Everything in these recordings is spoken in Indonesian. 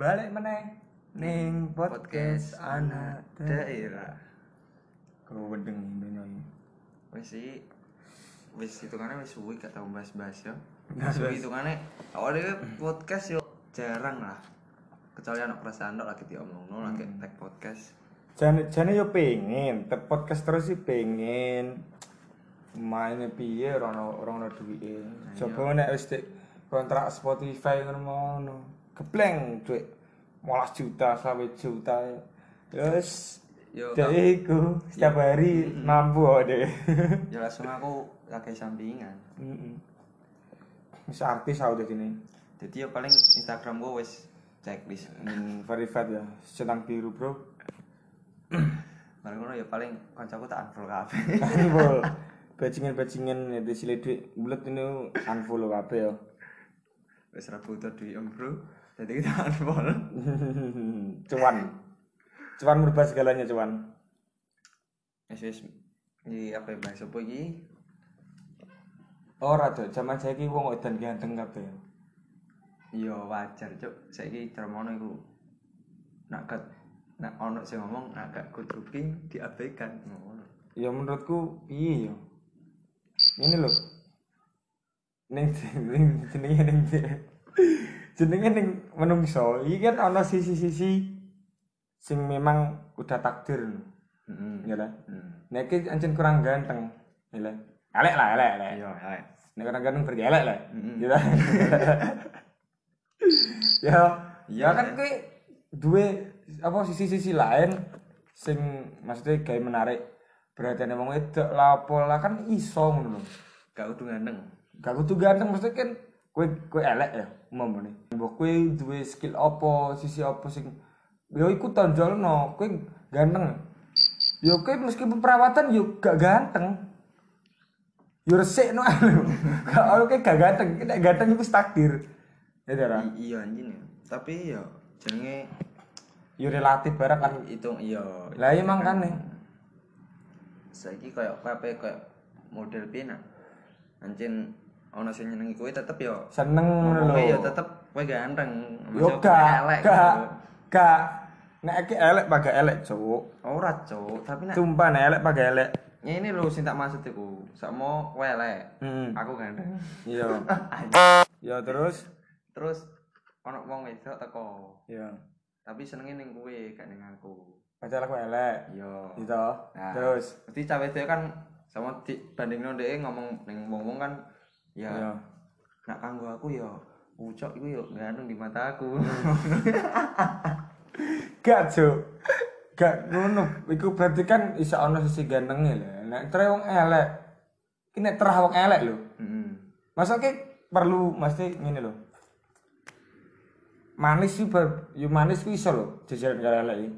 balik meneh ning podcast anak daerah. kau wedeng dunia ini Wis sih wis hitungane wis suwi gak tau bahas-bahas ya. Bahas-bahas. Suwi hitungane awalnya podcast yo jarang lah. Kecuali anak perasaan dok lagi diomongno lagi tag podcast. jane jane yo pengen te podcast terus sih pengen maine piye ora ono ora ono duwike coba nek wis dik kontrak Spotify ngono kepleng duit 15 juta sampai juta ya wis Yo Jadi iku setiap hari mampu kok deh. ya langsung aku lagi sampingan. Heeh. Wis artis aku dadi ini. Jadi yo paling Instagram gua wis checklist. Hmm, verified ya, centang biru, Bro. Baru ngono ya paling kancaku tak unfollow kabeh. Unfollow. Bajingan-bajingan itu sile duit bulet ini unfollow kabeh ya. Wis ra butuh duit em, Bro. Jadi kita unfollow. cuan. Cuan merubah segalanya, cuan. Wis wis iki apa ya bahas apa iki? Ora tuh, zaman saiki wong edan ganteng kabeh. Iya wajar cuk. Saiki termono iku nak kat nak ono sing ngomong nak gak good looking diabaikan ngono. Ya menurutku piye ya? Ini loh. Ning jenenge ning jenenge ning menungso. Iki kan ana sisi-sisi sing memang udah takdir lho. Heeh. Ya lah. Nek iki ancen kurang ganteng. Ya lah. Elek lah, elek, elek. Iya, elek. Nek kurang ganteng berarti elek lah. Mm-mm. Ya lah. Ya, Iya, ya kan kowe duwe apa sisi-sisi lain sing maksudnya gawe menarik perhatian wong wedok lah apa lah kan iso ngono lho. Gak kudu ganteng. Gak kudu ganteng maksudnya kan kowe kowe elek ya umpamane. Mbok kowe duwe skill apa, sisi apa sing yo iku tonjolno, kowe ganteng. Yo kowe meskipun perawatan yo gak ganteng. Yo resik no. Gak ono kowe gak ganteng, nek ganteng iku takdir. Ya Dara. Iya anjing ya. Tapi ya jenenge Yo relatif barang kan. hitung iya. Lah iya mangkane. Saiki koyo kabeh koyo model pina. Anjen ono sing nyenengi kowe tetep ya Seneng ngono ya lho. tetep kowe ganteng. Yo gak, elek gak, gitu. gak. Nek iki elek pakai elek, Cuk. Ora, Cuk. Tapi nek Sumpah nek elek pakai elek. Ya ini lho sing tak maksud iku. Sakmo kowe elek. Hmm. Aku ganteng. Iya. Ya terus Terus ono wong wedok teko. ya Tapi senenge ning kowe gak ning aku. pacar aku elek. Iya. Gitu. Nah, Terus Mesti cawe kan sama dibandingno dhek ngomong ning wong-wong kan ya ya. nak kanggo aku ya ucok iku yo ganteng di mata aku. Gak, Cuk. Gak ngono. Iku berarti kan iso ana sisi gantenge lho. Nek tre wong elek. Ki nek terah wong elek lho. Heeh. Masa ki perlu mesti ngene lho. Manis sih ber, yo manis ku iso lho jajaran karo elek iki.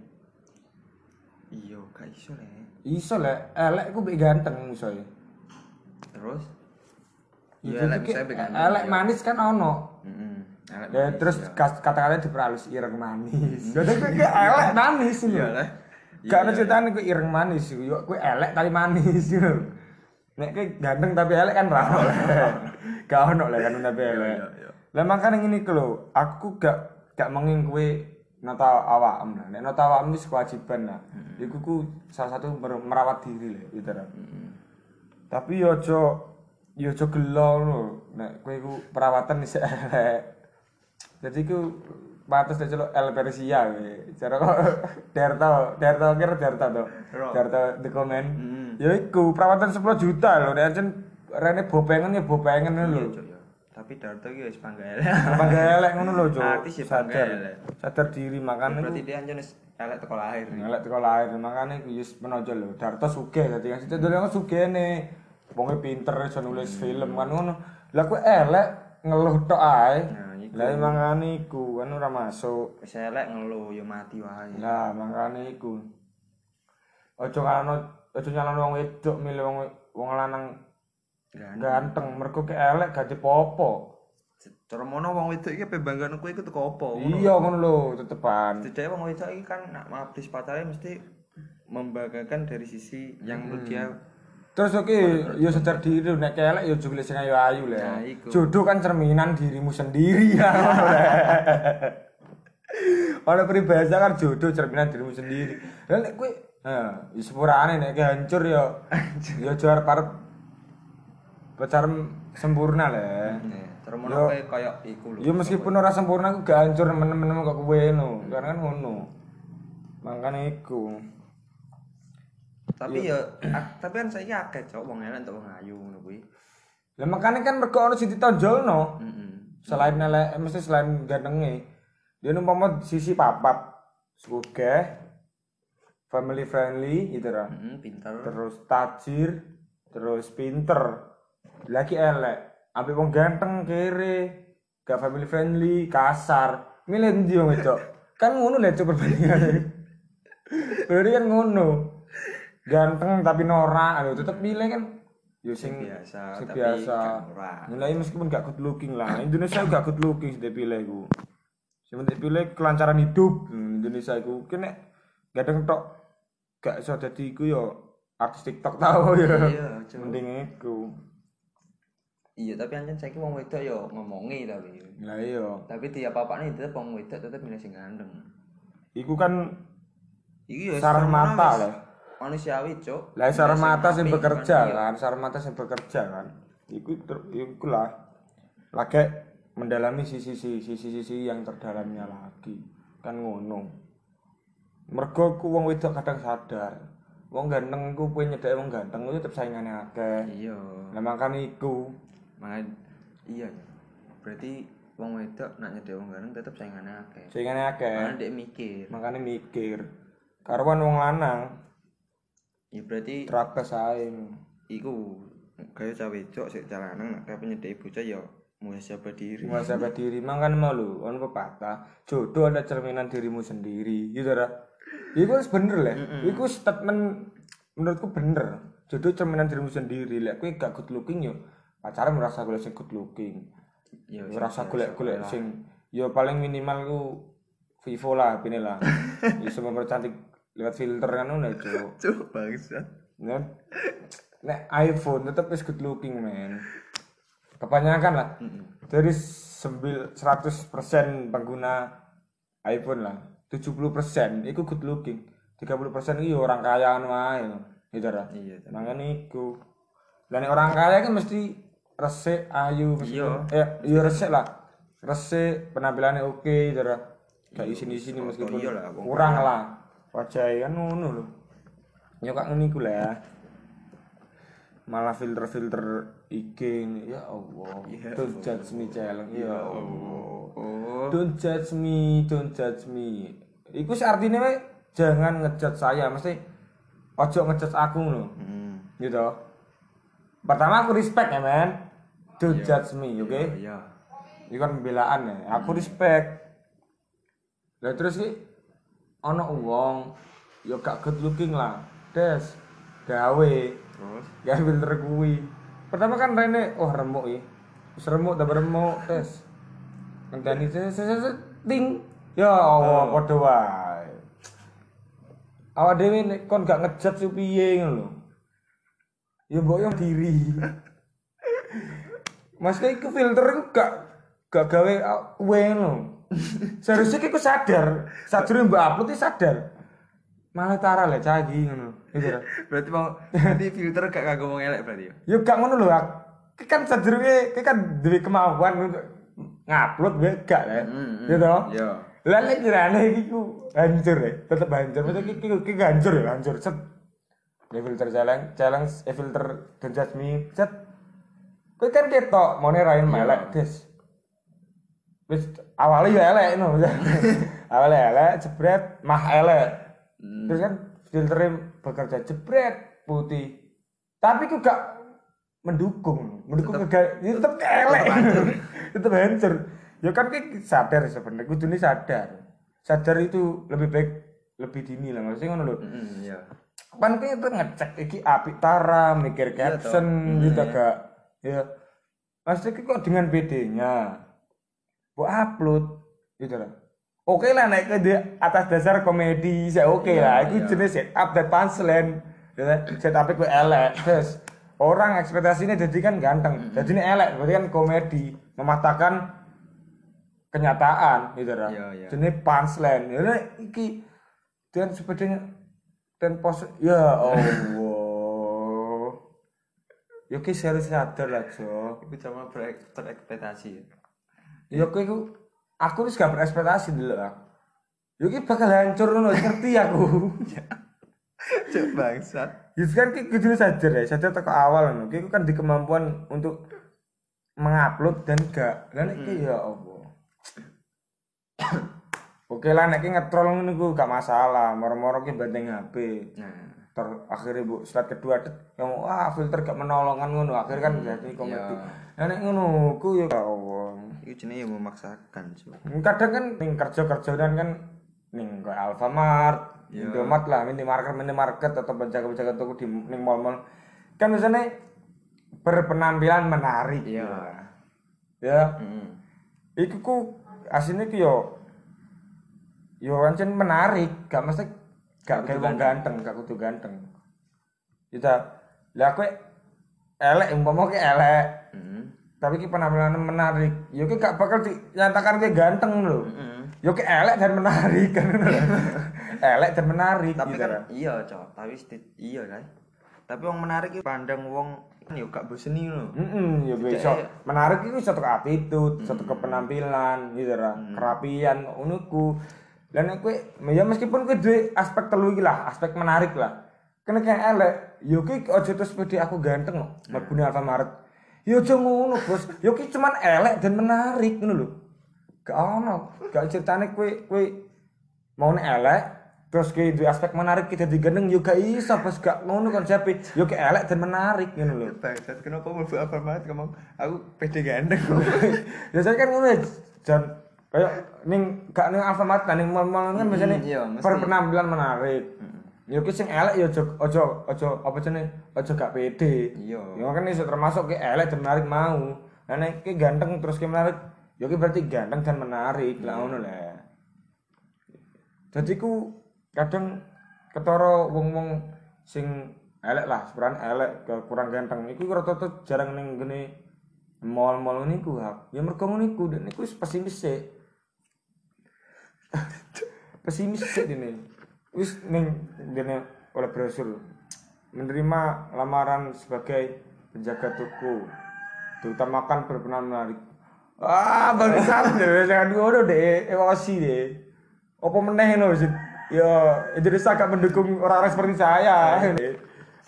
Iya, gak iso le. Iso lek elek ku mbek ganteng iso ya. Terus Ya, Iya, ki- mbek ganteng, elek iya. manis kan ono. Heeh. Ya terus iya. kas- kata-kata diperhalus ireng manis. Jadi kowe ki elek manis lho. Iya lah. Gak ada ceritanya kowe ireng manis kowe elek tapi manis yo. Nek ganteng tapi elek kan ra ono. Gak ono lah kan tapi elek. iya, iya. Lah makane ngene iku lho, aku gak gak menging kowe nata awakmu lah. Nek nata awakmu wis kewajiban lah. Iku ku salah satu mer- merawat diri lah gitu lah. Tapi yo aja yo aja gelo lho. Nek kowe iku perawatan wis elek. Jadi ku pantes nek celuk El Persia kowe. Cara kok Derto, Derto kira Derto to. Derto di komen. Mm. Ya iku perawatan 10 juta lho. Nek ancen rene bopengen ya bopengen Iya, lho. Cuk, ya. Tapi Darto iki wis pangga elek. Bangga elek ngono lho, Cuk. Artis ya Sadar. Sadar diri makane Berarti dia anjen wis elek teko lahir. elek teko lahir makane ku wis menonjol lho. Darto sugih dadi kan situ sugihne. Wonge pinter iso nulis film kan ngono. Lah ku elek ngeluh tok ae. Nah. Lah mangane iku kan ora masuk. Wis elek ngeluh ya mati wae. Lah makane iku. Ojo kalano ojo nyalano wong wedok milih wong wong lanang Ganteng. ganteng mergo ke elek gak dipopo. Cara mono wong wedok iki banggaan kowe iku teko apa? Iya ngono lho tetepan. Setidaknya wong wedok iki kan nak mabdis pacare mesti membanggakan dari sisi yang menurut dia Terus oke, yo sadar diri lho, nek kelek yo juga sing ayu-ayu lah. Nah, iku. Jodoh kan cerminan dirimu sendiri ya. Ono peribahasa kan jodoh cerminan dirimu sendiri. Lah nek kowe Nah, ya sepurane nek hancur ya. Ya juar parep pacar sempurna lah. Nih, termono Yo. kowe koyo iku lho. Ya meskipun ora sempurna aku gak hancur nemen-nemen kok kowe no. Karena kan ngono. Makane iku. Tapi ya ak- tapi kan saiki akeh cok wong elek entuk wong ayu ngono kuwi. Lah makane kan mergo ono sing ditonjolno. Heeh. Selain elek, mesti selain gantenge. Dia umpama sisi papat, sugih, family friendly gitu lah. Pinter. Terus tajir, terus pinter. Lagi elek, ambil wong ganteng kere, gak family friendly, kasar. Milih ndi wong? Kan ngono lho cuk perbandingannya. Berarti kan ngono. Ganteng tapi norak, aduh tetep milih kan. Yo sing biasa, sing tapi biasa. gak. Nilai meskipun gak good looking lah. Indonesia gak good looking sing dipilih iku. Sing penting pilih kelancaran hidup Hmm, Indonesia iku. Kene gadeng tok gak iso dadi iku yo artis TikTok tau ya. Iya. Mending iku. Iya, tapi anjen saiki wong wedok yo ngomongi tapi. Lah iya. Tapi tiap apa-apane tetep wong wedok tetep milih sing ganteng. Iku kan Iki yo sarah mata lah. Manusiawi, Cuk. Lah sarah Milih mata sing apik, bekerja kan, iya. kan, sarah mata sing bekerja kan. Iku iku lah. Lagi mendalami sisi-sisi sisi-sisi yang terdalamnya lagi. Kan ngono. Mergo ku wong wedok kadang sadar. Wong ganteng ku pengen nyedek wong ganteng ku tetep saingane akeh. Iya. Lah makane iku. Makanya iya. Berarti wong wedok nak nyedek wong ganteng tetep saingane akeh. Saingane akeh. Makanya dia mikir. Makane mikir. Karuan wong lanang Ya berarti terapes saing. iku kaya cawe wedok sik calanang nak kapan nyedek bocah ya muhasabah diri. Muhasabah diri. Makanya malu on pepatah jodoh adalah cerminan dirimu sendiri gitu dah itu bener lah itu statement menurutku bener. Jodoh cerminan dirimu sendiri. Lah kue gak good looking yo pacaran merasa golek sing good looking. Ya merasa golek golek sing yo paling minimal ku Vivo lah pini lah. Bisa mempercantik lewat filter kan udah cuk Cuk bangsat. Nek nek iPhone tetap is good looking man. Kebanyakan lah. Dari sembil 100% pengguna iPhone lah. 70% itu good looking. 30% itu orang kaya anu ae. Gitu lah. Iya. Makanya iku. Dan orang kaya kan mesti resik ayu mesti. Iya. Eh, iya resik lah. Resik penampilannya oke gitu lah. Kayak sini-sini meskipun iya lah, wong kurang lah. Wajahnya kan ngono lho. Ya kak ngono iku lah. Malah filter-filter IG ini ya Allah. don't judge me challenge. Ya Allah. Oh. Don't judge me, don't judge me. Iku sih artinya we, jangan ngejudge saya, mesti ojo ngejudge aku loh. Hmm. Gitu. Pertama aku respect ya, men. Don't judge me, oke? Iya. Ini kan pembelaan ya. Aku respect. Lah terus ki ono wong ya gak good looking lah. Des gawe Terus gawe filter kuwi. Pertama kan rene oh remuk iki. Wis remuk tak remuk tes. Ngenteni ting. Ya Allah padha wae. Awak dhewe nek kon gak ngejat su piye ngono lho. Ya mbok yo diri. Mas iku filter gak gak gawe kowe ngono. Seharusnya iku sadar, sadurunge mbok upload iki sadar. Malah tara lah cagi ngono. Gitu berarti mau berarti filter gak kagak ngomong elek berarti ya. Ya gak ngono lho. Ki kan sadurunge ki kan duwe kemauan untuk ngupload wae gak lah. Hmm, hmm. Gitu. Iya. Lah lek iki ku hancur ya, tetep hancur. Maksudnya ki ki hancur ya, hancur. Set. Ya filter challenge, challenge eh filter don't judge me. Set. Kowe kan ketok mau rain melek, Des. Wis awalnya ya elek no. awalnya elek, jebret mah elek. Terus kan filternya bekerja jebret putih. Tapi ku gak mendukung, mendukung ke ya tetep elek. tetep hancur. Ya kan ki sadar sebenarnya kudune sadar. Sadar itu lebih baik lebih dini lah maksudnya ngono lho. Hmm, iya. Kan itu ngecek iki apik tara, mikir Iya caption gitu gak. Ya. Maksudnya kok dengan PD-nya. Buat upload gitu lah. Oke lah naik ke di atas dasar komedi, saya oke lah. Itu jenis setup dan punchline. Ya, setup ku elek. Terus orang ekspektasinya jadi kan ganteng. Jadi ini elek, berarti kan komedi, mematahkan kenyataan gitu lah. Iya, iya. Jenenge punchline. Ya nek iki dan sepedanya dan pos ya Allah. Ya ki serius sadar lah, Jo. Iku cuma berek- berekspektasi. Ya. Ya kowe iku aku wis gak berekspektasi dulu. Ya ki bakal hancur ngono, ngerti aku. Cuk bangsat. Ya kan ki kudu sadar ya, sadar teko awal ngono. Ki kan di kemampuan untuk mengupload dan gak. Lah nek ki ya Allah. Oke lah nek ngetrol ngono ku gak masalah, moro-moro ki banding HP. Nah, Ter akhirnya bu slide kedua yang wah filter gak menolong kan ngono akhirnya kan jadi komedi. Lah nek ngono ku ya Allah. Iku jenenge ya memaksakan, Cuk. kadang kan ning kerja-kerja dan kan ning kayak Alfamart, Indomaret lah, minimarket minimarket atau penjaga-penjaga toko di ning mall-mall. Kan misalnya berpenampilan menarik. Iya. Ya, Heeh. iku ku aslinya ku yo yo pancen menarik, gak mesti gak kayak wong ganteng, gak kudu ganteng. Kita lah kowe elek umpama ki elek. Tapi ki penampilan menarik. Yo ki gak bakal dinyatakan kayak ganteng lho. Heeh. Yo ki elek dan menarik kan. elek dan menarik Tapi gitu kan iya, Cok. Tapi iya kan. Tapi wong menarik pandang wong kan yo gak boseni lho. Heeh, ya besok menarik itu satu attitude, satu ke penampilan gitu lah, kerapian ngono ku. Lah nek kowe ya meskipun kowe duwe aspek telu iki lah, aspek menarik lah. Kena kayak elek, yo ki aja terus pede aku ganteng kok, mlebune Alfamart. Yo aja ngono, Bos. Yo ki cuman elek dan menarik ngono lho. Gak ono, gak ceritane kowe kowe mau elek terus ke duwe aspek menarik kita digandeng yo gak iso bos gak ngono konsepe yo ki elek dan menarik ngono lho Bangsat, kenapa mlebu apa banget ngomong aku pede gandeng. biasanya kan ngono ya, Jan kayak ning gak ning Alfamart ning mall-mall kan biasanya iya, mesti. berpenampilan menarik. Ya ki sing elek ya ojo ojo apa jenenge ojo gak pede. Iya. Ya kan iso termasuk ki elek dan menarik mau. Lah nek ki ganteng terus ki menarik, ya ki berarti ganteng dan menarik lah ngono lah. Jadi ku kadang ketara wong-wong sing elek lah, sebenarnya elek ke kurang ganteng. Iku rata-rata jarang ning gene mall-mall niku hak. Ya mergo ngono iku dan iku wis pesimis sih. pesimis sih dene. Wis ning gene oleh brosur menerima lamaran sebagai penjaga toko diutamakan berpenampilan menarik. Ah, bangsat deh, jangan ngono deh, emosi deh. Apa meneh sih? Ya, Indonesia gak mendukung orang-orang seperti saya.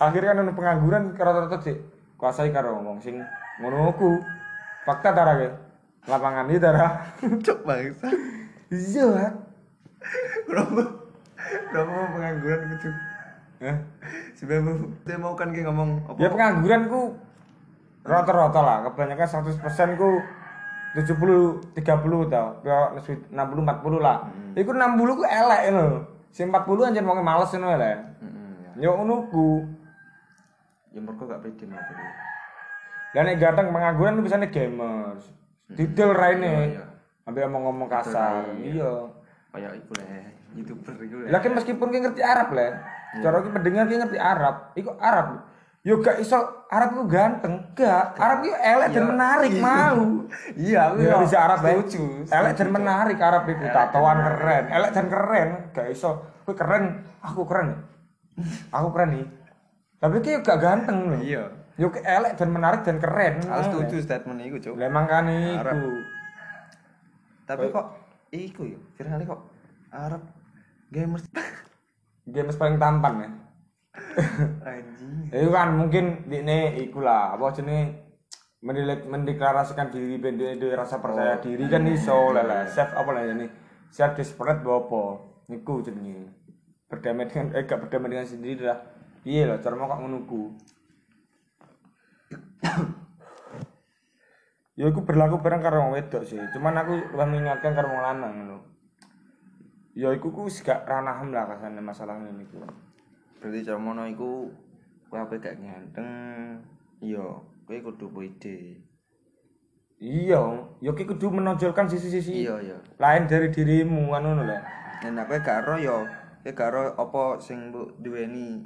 Akhirnya kan pengangguran rata-rata sih kuasai karo ngomong sing ngono ku. Fakta tara ke? Lapangan iki tara. Cuk bangsat. Iya. Hak. Kenapa? Kenapa pengangguran gitu? Hah? Sebenarnya saya mau kan kayak ngomong apa? Ya pengangguran ku rata-rata lah, kebanyakan 100% ku 70 30 tau. Ya 60 40 lah. Iku 60 ku elek ngono. Sing 40 anjen wong males ngono lho. Heeh. Ya ngono ku. Ya mereka gak pede mau pede. Lah nek ganteng pengangguran ku bisane gamers. Didel raine. iya. Ambil ngomong-ngomong kasar. Iya. Kayak iku lah, youtuber iku. Lah kan meskipun ki ngerti Arab lah. Cara ki pendengar ki ngerti Arab. Iku Arab. Yo gak iso Arab ku ganteng, gak. Arab ki elek dan menarik mau. Iya, aku Ya ya bisa Arab ya. setuju. Elek dan menarik Arab itu tatoan keren. Elek dan keren, gak iso. Kowe keren, aku keren. Aku keren nih. Tapi ki gak ganteng loh. Iya. Yo elek dan menarik dan keren. Aku setuju statement iku, Cuk. Lah kan iku. Tapi kok iku ya, viralnya kok Arab gamers. Games paling tampan ya. anjing. Itu kan mungkin di ini iku lah apa mendilik mendeklarasikan diri ben duwe duwe rasa percaya diri kan iso lah lah self apa lah ini self desperate apa niku jenenge. Berdamai dengan eh gak berdamai dengan sendiri lah. Iya lah cara mau kok ku ya iku berlaku bareng karo wong wedok sih cuman aku lebih mengingatkan karo wong lanang ngono ya iku ku gak ranahem lah kasane masalah ini ku Berarti camono iku kowe ape gak ganteng. Iya, kowe kudu pede. Iya, ya ki kudu menonjolkan sisi-sisi Iya, iya. lain dari dirimu ngono lho. Nek kowe gak ro ya, kowe gak ro apa sing mbok duweni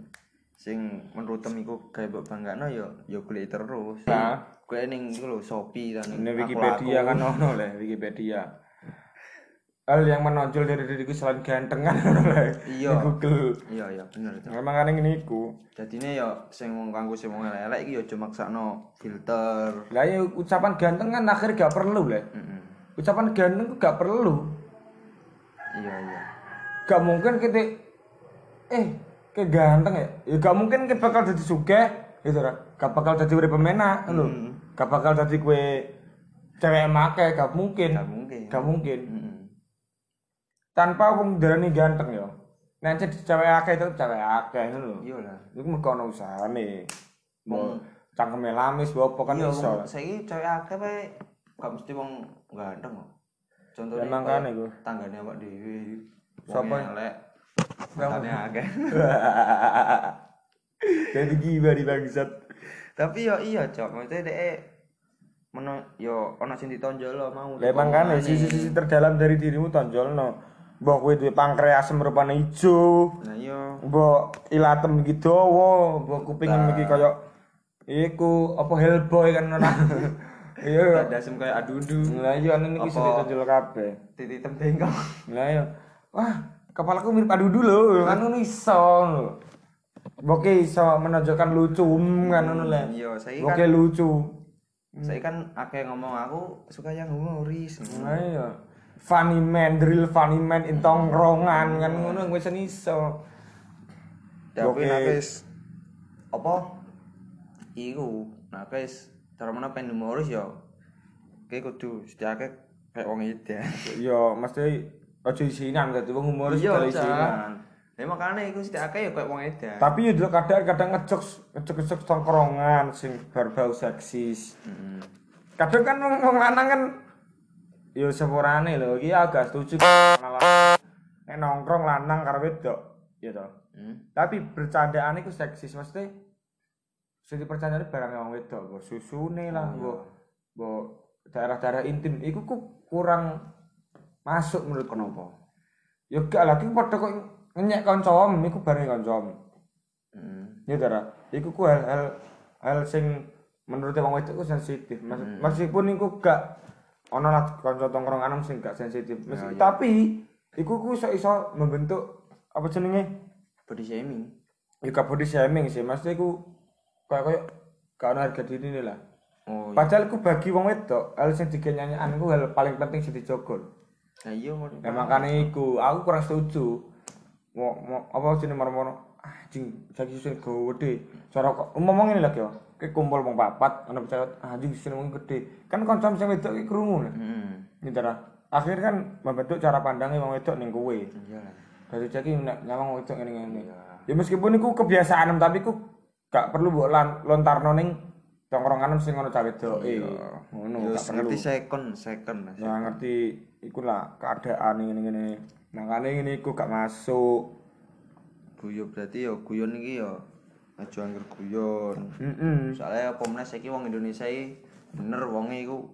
sing menurut iku gawe mbok banggakno ya ya golek terus. Nah. Ning iku lho Shopee ning Ini Aku Wikipedia Laku. kan ono lho, Wikipedia. hal yang menonjol dari diriku selain ganteng kan Iya. di Google. Iya iya bener itu. Memang kan ini iku. Jadine ya sing wong kanggo sing wong elek iki ya aja maksakno filter. Lah ya ucapan ganteng kan akhirnya gak perlu lah Heeh. ucapan ganteng gak perlu. Iya iya. Gak mungkin kita eh kayak ganteng ya? Ya gak mungkin kita bakal jadi suge gitu lah gak bakal jadi pemena lho gak bakal jadi kue cewek make gak mungkin. Gak mungkin. Gak mungkin. Heeh. tanpa wong darani ganteng ya nanti cewek akeh itu cewek akeh ngono lho. Iya lah iku mergo ana usahane. Mau cangkeme lamis bawa apa kan iya iso. wong saiki cewek akeh bae gak mesti wong ganteng kok. Contohnya Emang kan iku. tanggane awak dhewe Siapa? Wong elek matane akeh. Jadi giba di bangsat tapi yo iya cok maksudnya dek meno yo ono sing ditonjol lo mau emang kan sisi-sisi terdalam dari dirimu tonjolno. Mbok kowe duwe pankreas merupane ijo, nah iya mbok ilatem iki dawa, mbok kuping iki kaya iku apa Hellboy kan ora. Iya. ada asem kayak adudu Lah iya iki Apa? iso ditonjol kabeh. titik tembengkong Lah iya. Wah, kepalaku mirip adudu lho, ngono iso lho. Mbok iso menonjolkan lucu mm, kan ngono lah. iya saya kan lucu. saya kan akeh ngomong aku suka yang humoris Nah iya. Funny man, drill funny man in tongkrongan kan ngono wis iso. tapi Oke. nakes apa iku nakes cara mana pengen humoris yo kayak kudu setiake kayak wong ida Ya mesti aja isinan dadi wong humoris iya sekali Cak. isinan. Ya makanya iku setiake ya kayak wong ida Tapi ya dulu kadang-kadang ngejok ngejok-ngejok tongkrongan sing berbau seksis. Mm. Kadang kan wong lanang kan ya sepurane lho iki agak setuju nek nongkrong lanang karo wedok ya toh. Hmm. Tapi bercandaan iku seksis mesti sing dipercayani barang wong wedok, mbok susune lah, mbok mbok daerah-daerah intim iku ku kurang masuk menurut kenapa? Ya gak lagi padha kok ngenyek kancamu iku bareng kancamu. Mm. Ya Dara, iku ku hal-hal hal sing menurut wong wedok ku sensitif. Mas, Meskipun iku gak ana lah kanca tongkrongan sing gak sensitif. Meski, tapi iku ku iso iso membentuk apa jenenge? body shaming Ya gak body shaming sih, maksudnya iku kayak kayak gak ana harga diri ini lah. oh iya Padahal iku bagi wong wedok, hal sing digenyanyian iku hal paling penting sing dijogol. nah iya Ya makanya iku, aku kurang setuju. Mau, mau apa jenenge marmono anjing saiki sing gede. Cara kok ngomong ini lagi ya. Kayak kumpul wong papat, ana pecat anjing sing wong gede. Kan kanca sing wedok iki krungu. hmm. Gitu lah. Akhirnya kan membentuk cara pandangnya wong wedok ning kowe. iya Dari ceki nek nyawang wedok ngene-ngene. Ya meskipun iku kebiasaan tapi iku gak perlu mbok lontarno ning tongkrongan sing ngono cah wedok. Eh, ngono Yo gak perlu. ngerti second second Ya ngerti iku lah keadaan ngene-ngene. Makane ngene iku gak masuk. guyon berarti yo guyon iki yo aja angger guyon Heeh. soalnya apa meneh saiki wong Indonesia iki bener wonge iku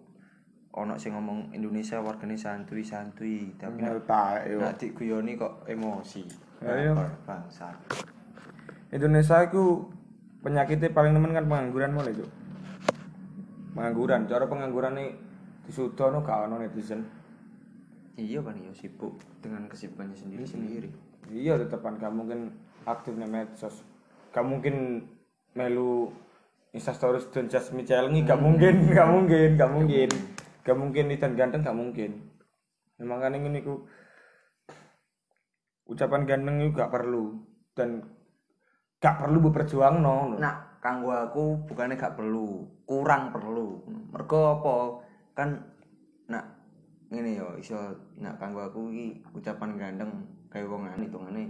ana sing ngomong Indonesia wargane santuy-santuy tapi nek yo. nek diguyoni kok emosi Ayo. Baper, bangsa Indonesia iku penyakitnya paling nemen kan pengangguran mulai, Cuk. Pengangguran, cara pengangguran nih disudono gak ono netizen. Iya kan yo sibuk dengan kesibukannya sendiri sendiri Iya tetepan gak mungkin aktif nih medsos. Gak mungkin melu instastories dan just me challenge gak mungkin, gak mungkin, gak mungkin. Gak mungkin dan ganteng gak mungkin. Memang kan ini ku ucapan ganteng itu gak perlu dan gak perlu berperjuang no. nah kanggo aku bukannya gak perlu kurang perlu mergo apa kan ngene yo iso nak kanggo aku iki ucapan gandeng kayak wong ane hitungane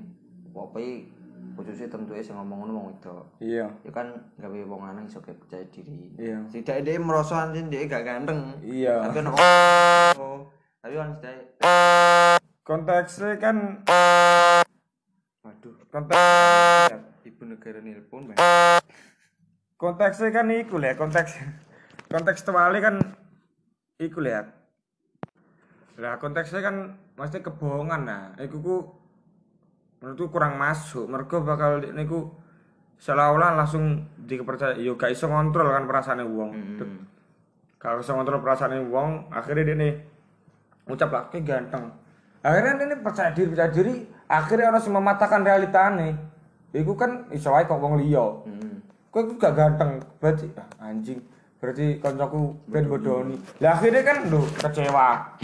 apa iki khususnya tentunya sing ngomong ngono wong wedok Iya. ya kan gawe wong lanang iso percaya diri Iya. tidak dia merasa anjing dia gak ganteng Iya. tapi ono oh, tapi kan sedaya Konteksnya kan waduh konteks ibu negara nelpon Bang. konteksnya kan iku lah konteks kontekstualnya kan iku lah lah konteksnya kan maksudnya kebohongan nah. Iku ku menurutku kurang masuk. Mereka bakal niku seolah-olah langsung dikepercaya yo gak iso ngontrol kan perasaan wong. Hmm. kalau iso ngontrol perasaan wong akhirnya dia nih ucap lah ganteng. Akhirnya ini percaya diri percaya diri akhirnya orang semua mematahkan realitane. Iku kan iso wae kok wong liya. Hmm. kowe gak ganteng? Berarti ah, anjing. Berarti koncoku ben bodoni. Lah akhirnya kan lho kecewa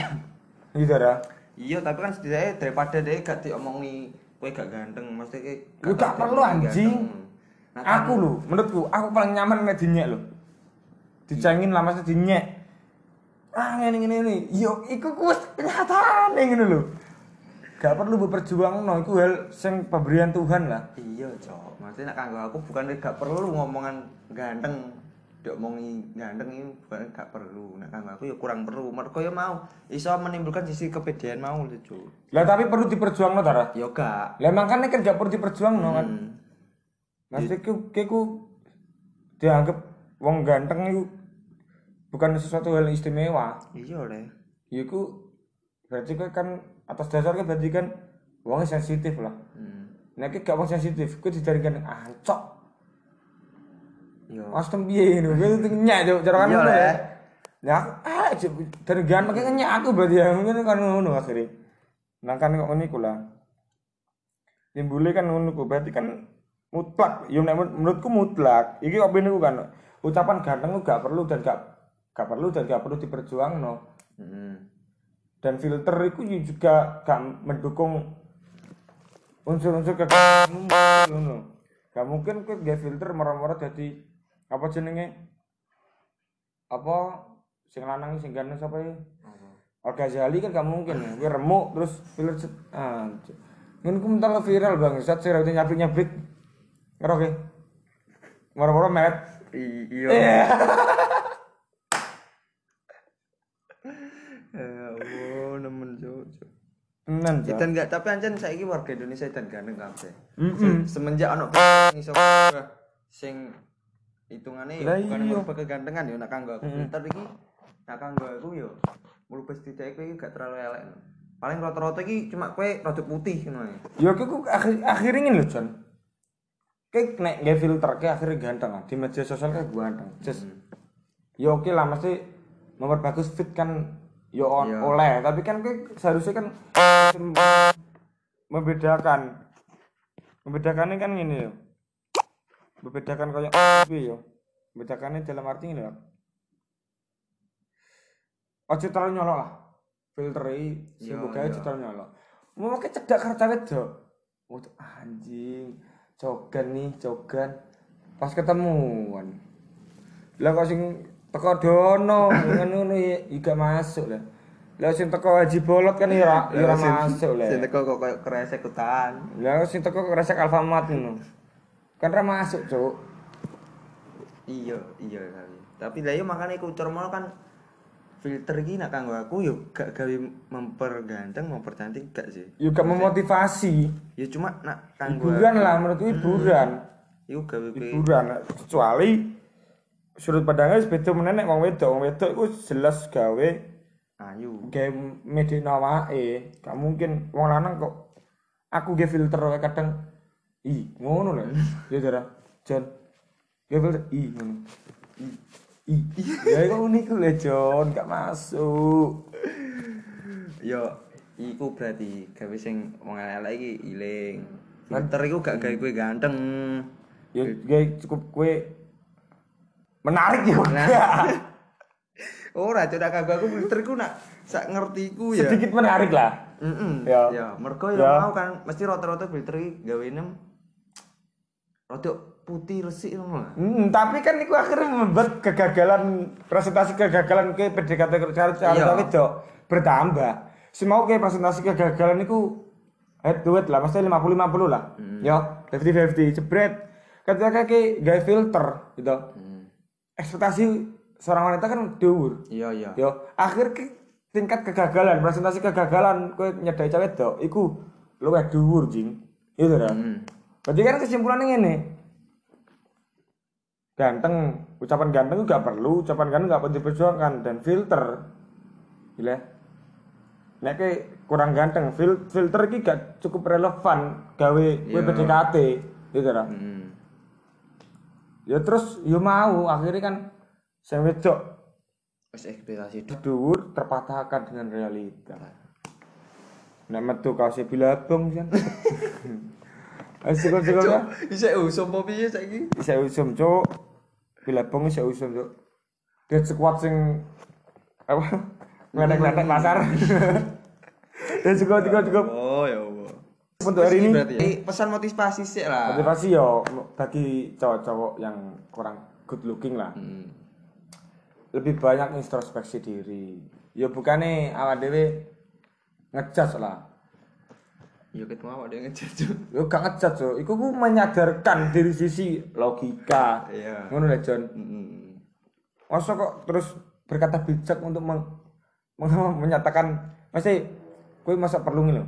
gitu dah Iya, tapi kan setidaknya daripada dia gak diomongi kowe gak ganteng, maksudnya Lu gak perlu, anjing. Nah, aku lho menurutku aku paling nyaman nek dinyek lho. Dicengin lah mesti dinyek. Ah ngene ngene ini yo iku ku wis kenyataane ngene lho. Gak perlu berperjuang no iku hal sing pemberian Tuhan lah. Iya, Cok. Maksudnya nek kanggo aku bukan gak perlu ngomongan ganteng. Diomongi ganteng ini bukan gak perlu. Nek kanggo aku ya kurang perlu. Mergo ya mau iso menimbulkan sisi kepedean mau lho, Cok. lah tapi perlu diperjuang no Tara Ya gak. lah makanya kan gak perlu diperjuang no kan Hmm. Maksudnya ku, ku dianggap wong ganteng itu bukan sesuatu hal istimewa. Iya, Le. Ya ku berarti kan, kan atas dasar kan berarti kan wongnya sensitif lah. Hmm. Nek gak wong sensitif, ku dijadikan ancok. Iya. Mas tembiye ngono, ku nyak juk cara kan Iya, ngono ya. Ya aku ah dari gan makin nyak aku berarti ya ngono kan ngono akhirnya. Nah kan kok ngono iku lah. Timbule kan ngono ku berarti kan mutlak. Ya nek men- menurutku mutlak. Iki opini ku kan ucapan ganteng gak perlu dan gak gak perlu dan gak perlu diperjuangno. Hmm. dan filter itu juga gak mendukung unsur-unsur kegagalan ngono. Gak mungkin kowe gawe filter marah-marah dadi apa jenenge? Apa sing lanang sing ganteng sapa ya? Al Ghazali kan gak mungkin ya. Kowe remuk terus filter set ah. Ku mental viral bang, saat sing rambutnya nyabrik-nyabrik. Ngeroke. Marah-marah meret. Iya. Ya Allah, nemen. Cok. Tenan, Cok. Dan enggak, tapi anjen saiki warga Indonesia dan ganteng kabeh. Se- Semenjak ono iso sing hitungane Lah ya bukan iya. merubah kegantengan ya nak kanggo aku. Filter iki nak kanggo aku ya merubah setidaknya kowe iki gak terlalu elek. Paling rata-rata iki cuma kowe rada putih ngono ya. Ya aku akhir akhir ingin lho, Jon. Kayak nek filter kayak akhirnya ganteng. Di media sosial kayak ganteng. Just ya oke lah mesti memperbagus fit kan ya on- Iya. oleh, tapi kan kayak seharusnya kan membedakan. Membedakannya kan gini Membedakan kayak piye ya. Membedakannya dalam arti ini ya. Ojo terlalu nyolok lah. Filter iki sing Iya, iya. ojo terlalu nyolok. Mau kayak cedak kerja wedok. Oh, anjing. Jogan nih, jogan. Pas ketemuan. Lah kok sing teko dono ngono ya gak masuk lah. Lah sing teko haji bolot kan ya ora ya ora masuk lah. Sing teko kok koyo kresek hutan. Lah sing teko resek Alfamart ngono. Kan ora masuk, Cuk. Iya, iya kali. Tapi lah yo makane iku cermol kan filter iki nak kanggo aku yo gak gawe memperganteng, mempercantik gak sih. Juga memotivasi. Ya cuma nak kanggo Hiburan lah menurutku hiburan. iku gawe Hiburan kecuali sudut pandangnya beda meneh nek wong wedok, wong wedok iku jelas gawe ayu. gawe medina wae. Gak mungkin wong lanang kok aku gawe filter kadang i ngono lho. Ya. Jon. Gawe filter i ngono. I. I. Ya iku niku lho Jon, gak masuk. Yo iku berarti gawe sing wong elek iki iling. Filter iku gak gawe kowe ganteng. Ya gawe cukup kue menarik ya. Ora cuma kanggo aku filter iku nak sak ngertiku ya. Sedikit menarik lah. Heeh. Ya. Ya, mergo Ya. ya mau kan mesti rata-rata filter iki gawene rada putih resik ngono lah. Hmm, tapi kan itu akhirnya membuat kegagalan presentasi kegagalan ke PDKT Iya. wedok bertambah. Semau ke presentasi kegagalan itu head to head lah, maksudnya 50 50 lah. Ya, 50 50 jebret. Ketika ke gaya filter gitu. Hmm. Ekspektasi seorang wanita kan dhuwur. Iya, iya. Yo, akhir ke tingkat kegagalan, presentasi kegagalan kowe nyedai cawe wedok iku luwih dhuwur, Jing. Gitu kan. Hmm. Berarti kan kesimpulannya ngene. Ganteng, ucapan ganteng itu gak perlu, ucapan ganteng gak perlu diperjuangkan dan filter. Gila. Nek kurang ganteng, fil- filter iki gak cukup relevan gawe Iya. PDKT, gitu kan. Hmm. Ya terus yo mau akhirnya kan sing wedok Wis ekspektasi dhuwur terpatahkan dengan realita. nek metu kaose bilabong kan. Wis cukup-cukup ya. Bisa usum apa piye saiki? Bisa usum, Cuk. Bilabong bisa usum, Cuk. Dia sekuat sing apa? Ngledek-ngledek pasar. Dan cukup cukup cukup. Oh ya Allah. Untuk hari ini ya. pesan motivasi sih lah. motivasi yo bagi cowok-cowok yang kurang good looking lah. Hmm. Lebih banyak introspeksi diri. Ya bukannya awak dhewe ngejudge lah. Ya ketemu awak dia ngejat Cuk. Yo gak ngejudge, Cuk. Iku ku menyadarkan diri sisi logika. Iya. Ngono lah, John. Masa kok terus berkata bijak untuk meng, meng- menyatakan masih kowe masa perlu ngene lho.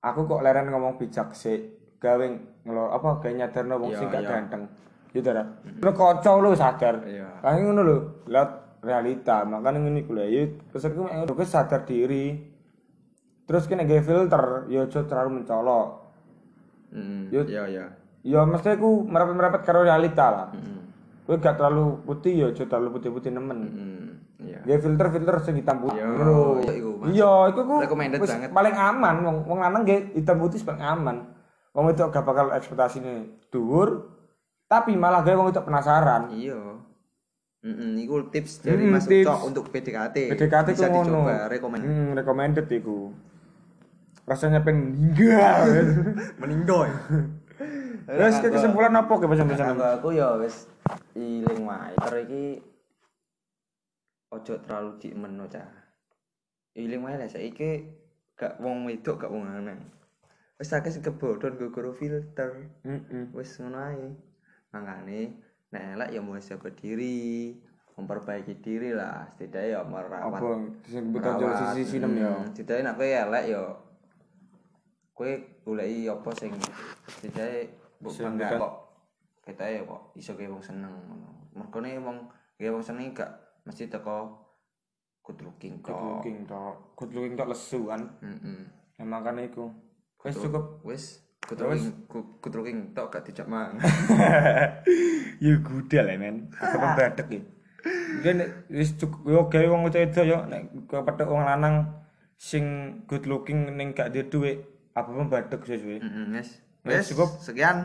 Aku kok leren ngomong bijak sih gawe ngelo apa gawe nyadarno wong Iya, sing gak iya. ganteng. Gitu ta. Lu kocok lu sadar. Iya. Kayak ngono lho. Lihat realita, makanya ngene ku lho. Ya ngono, kowe sadar diri. Terus kene gawe filter, ya aja terlalu mencolok. Hmm. Yuk. Ya ya. Ya mesti ku merapet-merapet karo realita lah. Hmm. Kowe gak terlalu putih ya aja terlalu putih-putih nemen. Hmm. Ya. Ya filter-filter sing hitam putih. Ngono. iku, Mas. Iya, iku ku Recommended banget. paling aman wong wong lanang nggih hitam putih paling aman. Wong itu gak bakal ekspektasine dhuwur, tapi malah gawe wong itu penasaran. Iya. Mm iku tips dari Mm, Mas. Ucok untuk PDKT. PDKT Bisa ngono. dicoba, rekomend. Hmm, recommended iku. Rasanya pengen meninggal. Meninggoy. Terus ke kesimpulan apa ke pesan-pesan? Aku ya wis iling wae. Ter iki ojo terlalu diemeno cah. Iling wae lah saiki gak wong wedok gak wong lanang. Wis akeh sing kebodhon nggo guru filter. Heeh. Wis ngono ae. Nek elek ya mau jaga diri, memperbaiki diri lah, setidaknya ya merawat Apa sing betul sisi sinem ya. Hmm, Setidaknya nek kowe elek ya kowe goleki apa sing mbok bangga bukan- kok kita ya kok iso gawe wong seneng ngono. Mergone wong gawe wong seneng gak mesti teko good looking Good kok. looking tok. Good looking tok lesu kan. Heeh. Ya makane iku. Wis cukup. Wis good looking good, good looking tok gak dijak mang. ya gudal ya men aku pembadek ya mungkin wis cukup yo gawe wong itu yo nek kepethuk wong lanang sing good looking ning gak duwe duit apa pembadek sesuai Heeh, wis. Wis, Wis cukup. Sekian.